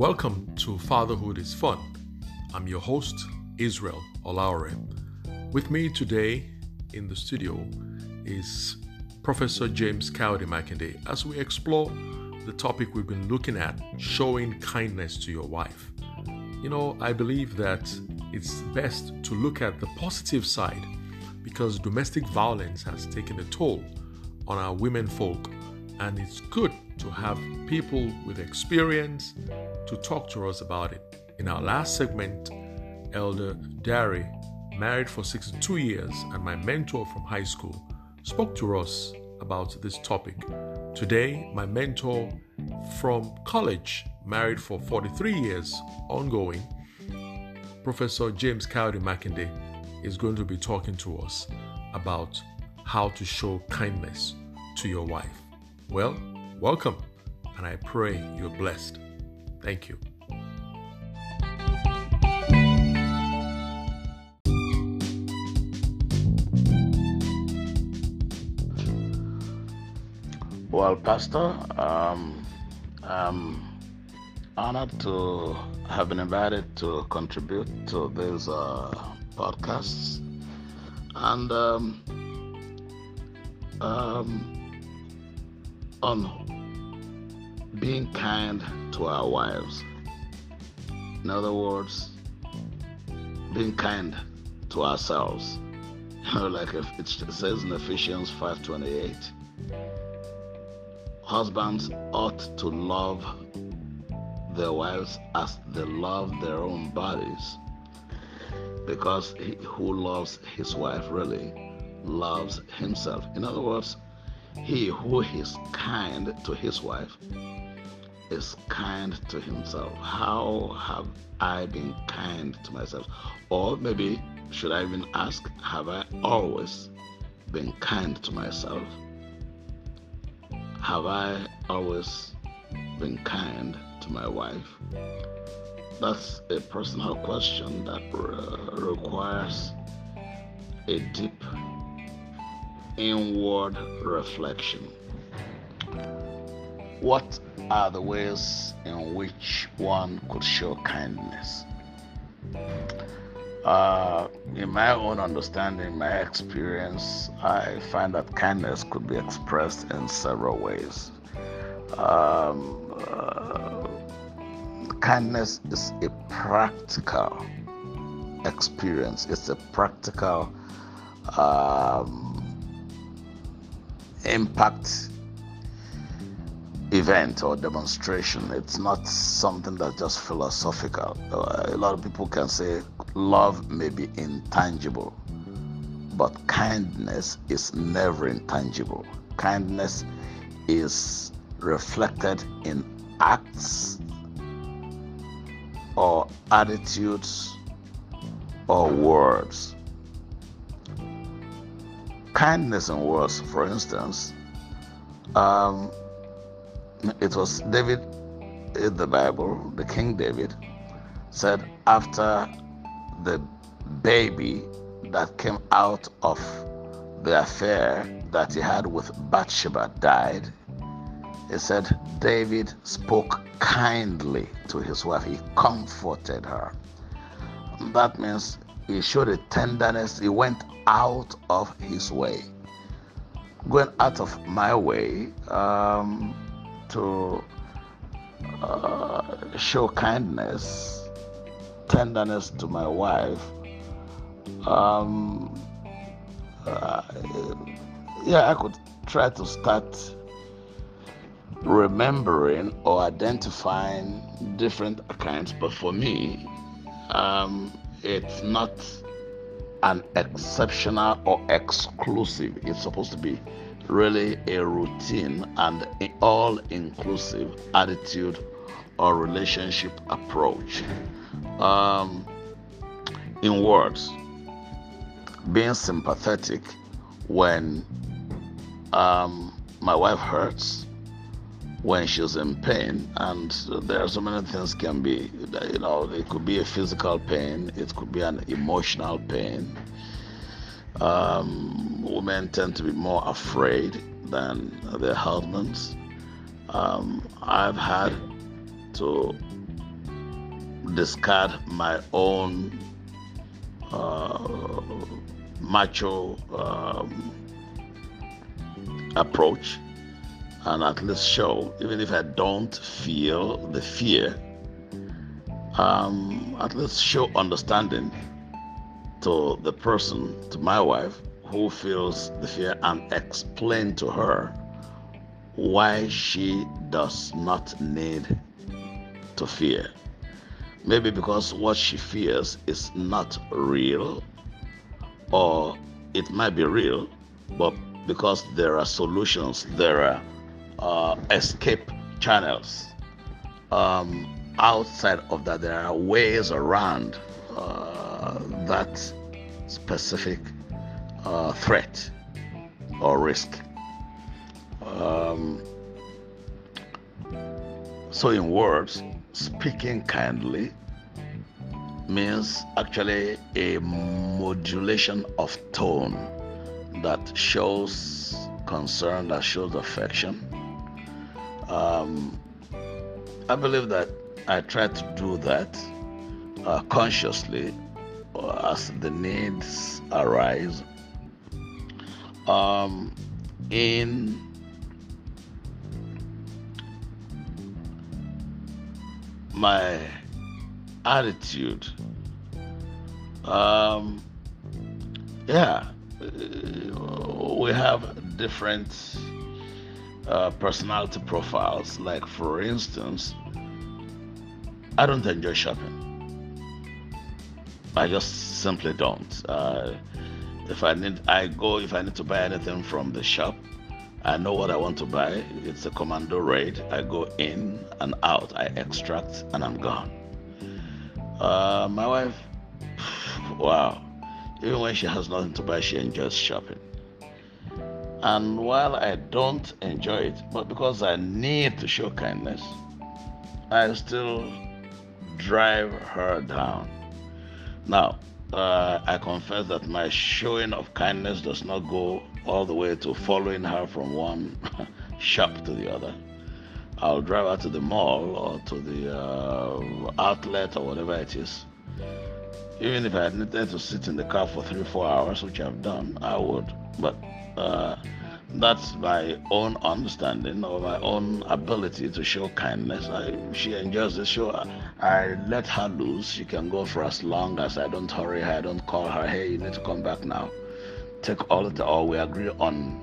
Welcome to Fatherhood is Fun. I'm your host, Israel Olaore. With me today in the studio is Professor James Cowdy Makinde as we explore the topic we've been looking at showing kindness to your wife. You know, I believe that it's best to look at the positive side because domestic violence has taken a toll on our women folk, and it's good to have people with experience to talk to us about it. In our last segment, Elder Dari, married for 62 years and my mentor from high school, spoke to us about this topic. Today, my mentor from college, married for 43 years, ongoing, Professor James Cowdy Makinde, is going to be talking to us about how to show kindness to your wife. Well, welcome, and I pray you're blessed. Thank you. Well, Pastor, um, I'm honored to have been invited to contribute to this uh, podcast. And um, um, on being kind to our wives. In other words, being kind to ourselves. You know, like it says in Ephesians 5:28, husbands ought to love their wives as they love their own bodies. Because he who loves his wife really loves himself. In other words, he who is kind to his wife is kind to himself. How have I been kind to myself? Or maybe, should I even ask, have I always been kind to myself? Have I always been kind to my wife? That's a personal question that uh, requires a deep inward reflection. What are the ways in which one could show kindness? Uh, in my own understanding, my experience, I find that kindness could be expressed in several ways. Um, uh, kindness is a practical experience, it's a practical um, impact event or demonstration. It's not something that's just philosophical. A lot of people can say love may be intangible, but kindness is never intangible. Kindness is reflected in acts or attitudes or words. Kindness in words, for instance, um, it was David in the Bible, the King David, said after the baby that came out of the affair that he had with Bathsheba died, he said David spoke kindly to his wife. He comforted her. That means he showed a tenderness. He went out of his way. Going out of my way um, to uh, show kindness, tenderness to my wife. Um, uh, yeah, I could try to start remembering or identifying different accounts, but for me, um, it's not an exceptional or exclusive. It's supposed to be really a routine and all inclusive attitude or relationship approach. Um, in words, being sympathetic when um, my wife hurts, when she's in pain, and there are so many things can be, you know, it could be a physical pain, it could be an emotional pain. Um, women tend to be more afraid than their husbands. Um, I've had to discard my own uh, macho um, approach and at least show, even if I don't feel the fear, um, at least show understanding to the person, to my wife, who feels the fear, and explain to her why she does not need to fear. Maybe because what she fears is not real, or it might be real, but because there are solutions, there are uh, escape channels. Um, outside of that, there are ways around uh, that specific uh, threat or risk. Um, so, in words, speaking kindly means actually a modulation of tone that shows concern, that shows affection. Um, I believe that I try to do that uh, consciously uh, as the needs arise. Um, in my attitude, um, yeah, uh, we have different uh, personality profiles. Like, for instance, I don't enjoy shopping. I just simply don't. Uh, if I need, I go. If I need to buy anything from the shop, I know what I want to buy. It's a commando raid. I go in and out. I extract and I'm gone. Uh, my wife, wow. Even when she has nothing to buy, she enjoys shopping. And while I don't enjoy it, but because I need to show kindness, I still drive her down. Now, uh, I confess that my showing of kindness does not go all the way to following her from one shop to the other. I'll drive her to the mall or to the uh, outlet or whatever it is. Even if I needed to sit in the car for three, four hours, which I've done, I would. But uh, that's my own understanding or my own ability to show kindness. I, she enjoys the show. I, let her loose. She can go for as long as I don't hurry her. I don't call her. Hey, you need to come back now. Take all the or we agree on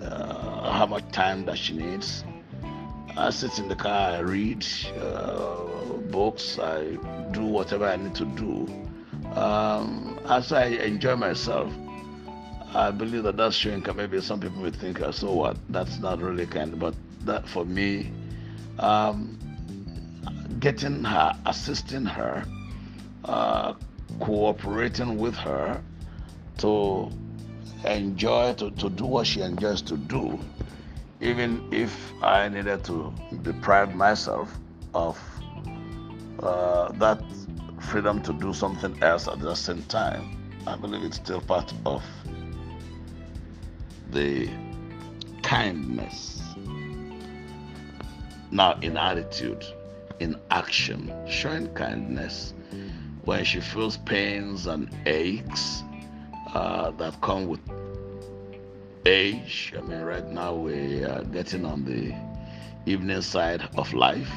uh, how much time that she needs. I sit in the car. I read uh, books. I do whatever I need to do. Um, as I enjoy myself, I believe that that's showing maybe some people would think, uh, so what? That's not really kind. But that for me, um, getting her, assisting her, uh, cooperating with her to enjoy, to, to do what she enjoys to do, even if I needed to deprive myself of uh, that freedom to do something else at the same time. I believe it's still part of the kindness. Now, in attitude, in action, showing kindness when she feels pains and aches uh, that come with age. I mean, right now we are getting on the evening side of life.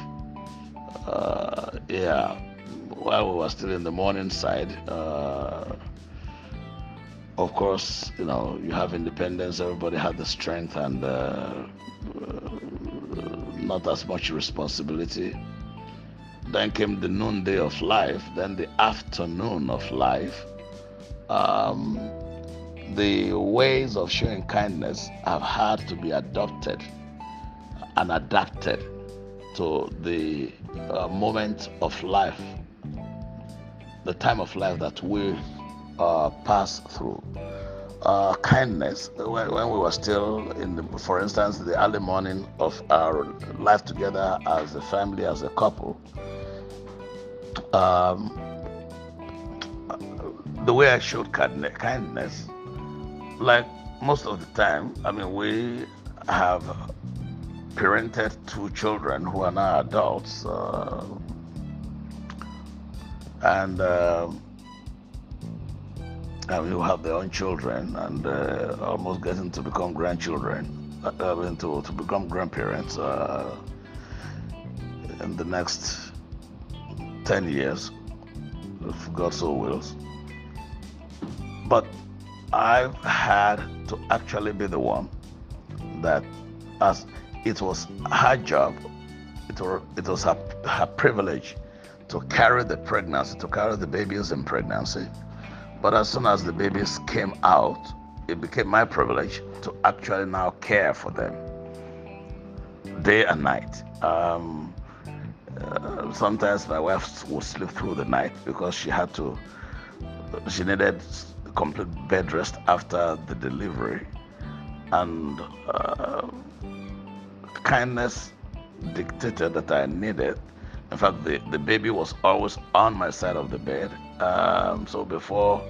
Uh, yeah, while we were still in the morning side, uh, of course, you know, you have independence, everybody had the strength and uh, uh, not as much responsibility. Then came the noonday of life, then the afternoon of life. Um, the ways of showing kindness have had to be adopted and adapted to the uh, moment of life, the time of life that we uh, pass through. Uh, kindness, when, when, we were still in the, for instance, the early morning of our life together as a family, as a couple, um, the way I showed kindness, like most of the time, I mean, we have parented two children who are now adults. Uh, and um, and you have their own children and uh, almost getting to become grandchildren, uh, uh to, to become grandparents uh, in the next 10 years, if God so wills. But I've had to actually be the one that, as it was her job, it, were, it was her, her privilege to carry the pregnancy, to carry the babies in pregnancy. But as soon as the babies came out, it became my privilege to actually now care for them day and night. Um, uh, sometimes my wife would sleep through the night because she had to, she needed complete bed rest after the delivery. And uh, kindness dictated that I needed. In fact, the, the baby was always on my side of the bed. Um, so before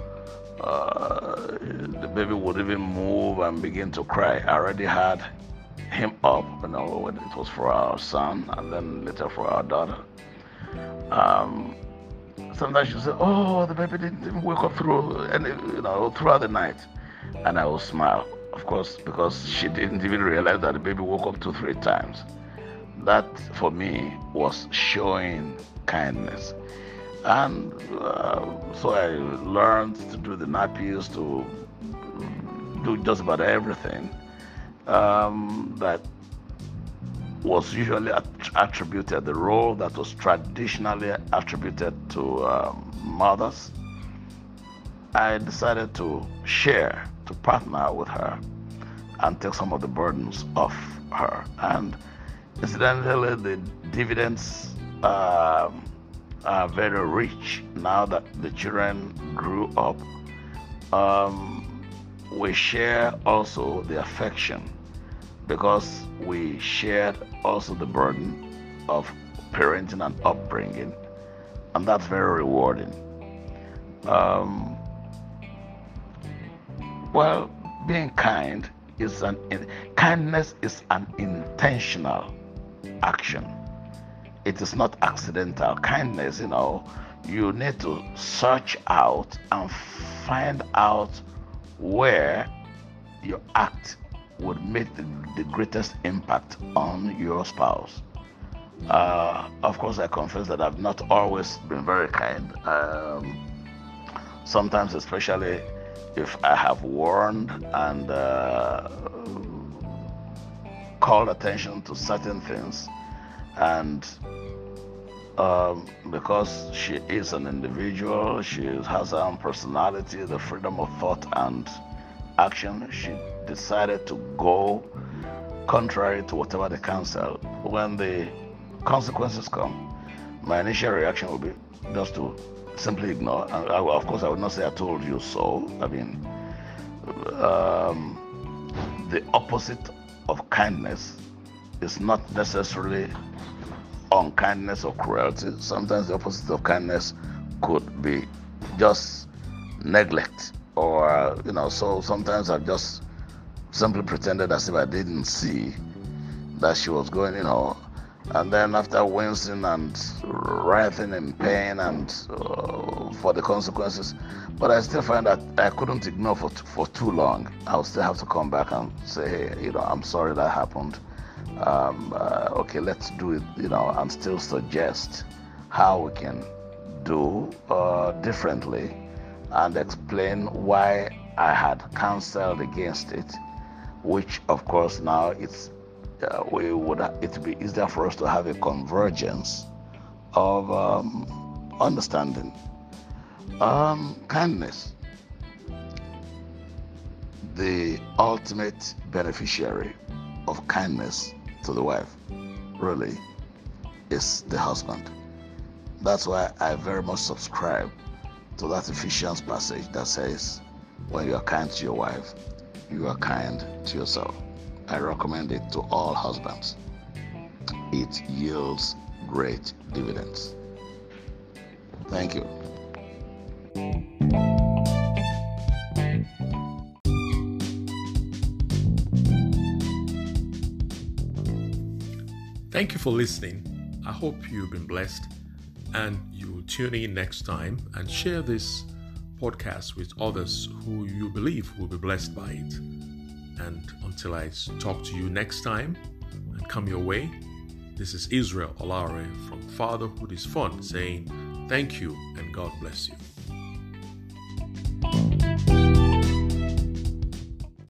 uh, the baby would even move and begin to cry, I already had him up, you know, it was for our son and then later for our daughter. Um, sometimes she say, "Oh, the baby didn't even wake up through, and you know, throughout the night," and I will smile, of course, because she didn't even realize that the baby woke up two, three times. That for me was showing kindness, and uh, so I learned to do the nappies, to do just about everything um, that was usually attributed, the role that was traditionally attributed to um, mothers, I decided to share, to partner with her and take some of the burdens off her. And incidentally, the dividends um, are very rich now that the children grew up. Um, we share also the affection because we shared also the burden of parenting and upbringing, and that's very rewarding. Um, well, being kind is an kindness is an intentional action. It is not accidental. Kindness, you know, you need to search out and find out where your act would make the, the greatest impact on your spouse. Uh, of course, I confess that I've not always been very kind. Um, sometimes, especially if I have warned and uh, called attention to certain things, and um, because she is an individual, she has her own personality, the freedom of thought and action, she decided to go contrary to whatever the counsel. When the consequences come, my initial reaction will be just to simply ignore. And I, of course, I would not say I told you so. I mean, um, the opposite of kindness is not necessarily unkindness or cruelty. Sometimes the opposite of kindness could be just neglect or you know so sometimes i just simply pretended as if i didn't see that she was going you know and then after wincing and writhing in pain and uh, for the consequences but i still find that i couldn't ignore for, for too long. I would still have to come back and say hey you know i'm sorry that happened. Um, uh, okay let's do it you know and still suggest how we can do uh, differently and explain why I had counseled against it, which of course now it's uh, we would it be easier for us to have a convergence of um, understanding, um, kindness. The ultimate beneficiary of kindness to the wife really is the husband. That's why I very much subscribe to that Ephesians passage that says, When you are kind to your wife, you are kind to yourself. I recommend it to all husbands. It yields great dividends. Thank you. Thank you for listening. I hope you've been blessed and you'll tune in next time and share this podcast with others who you believe will be blessed by it. And until I talk to you next time and come your way, this is Israel Olaore from Fatherhood is Fun saying thank you and God bless you.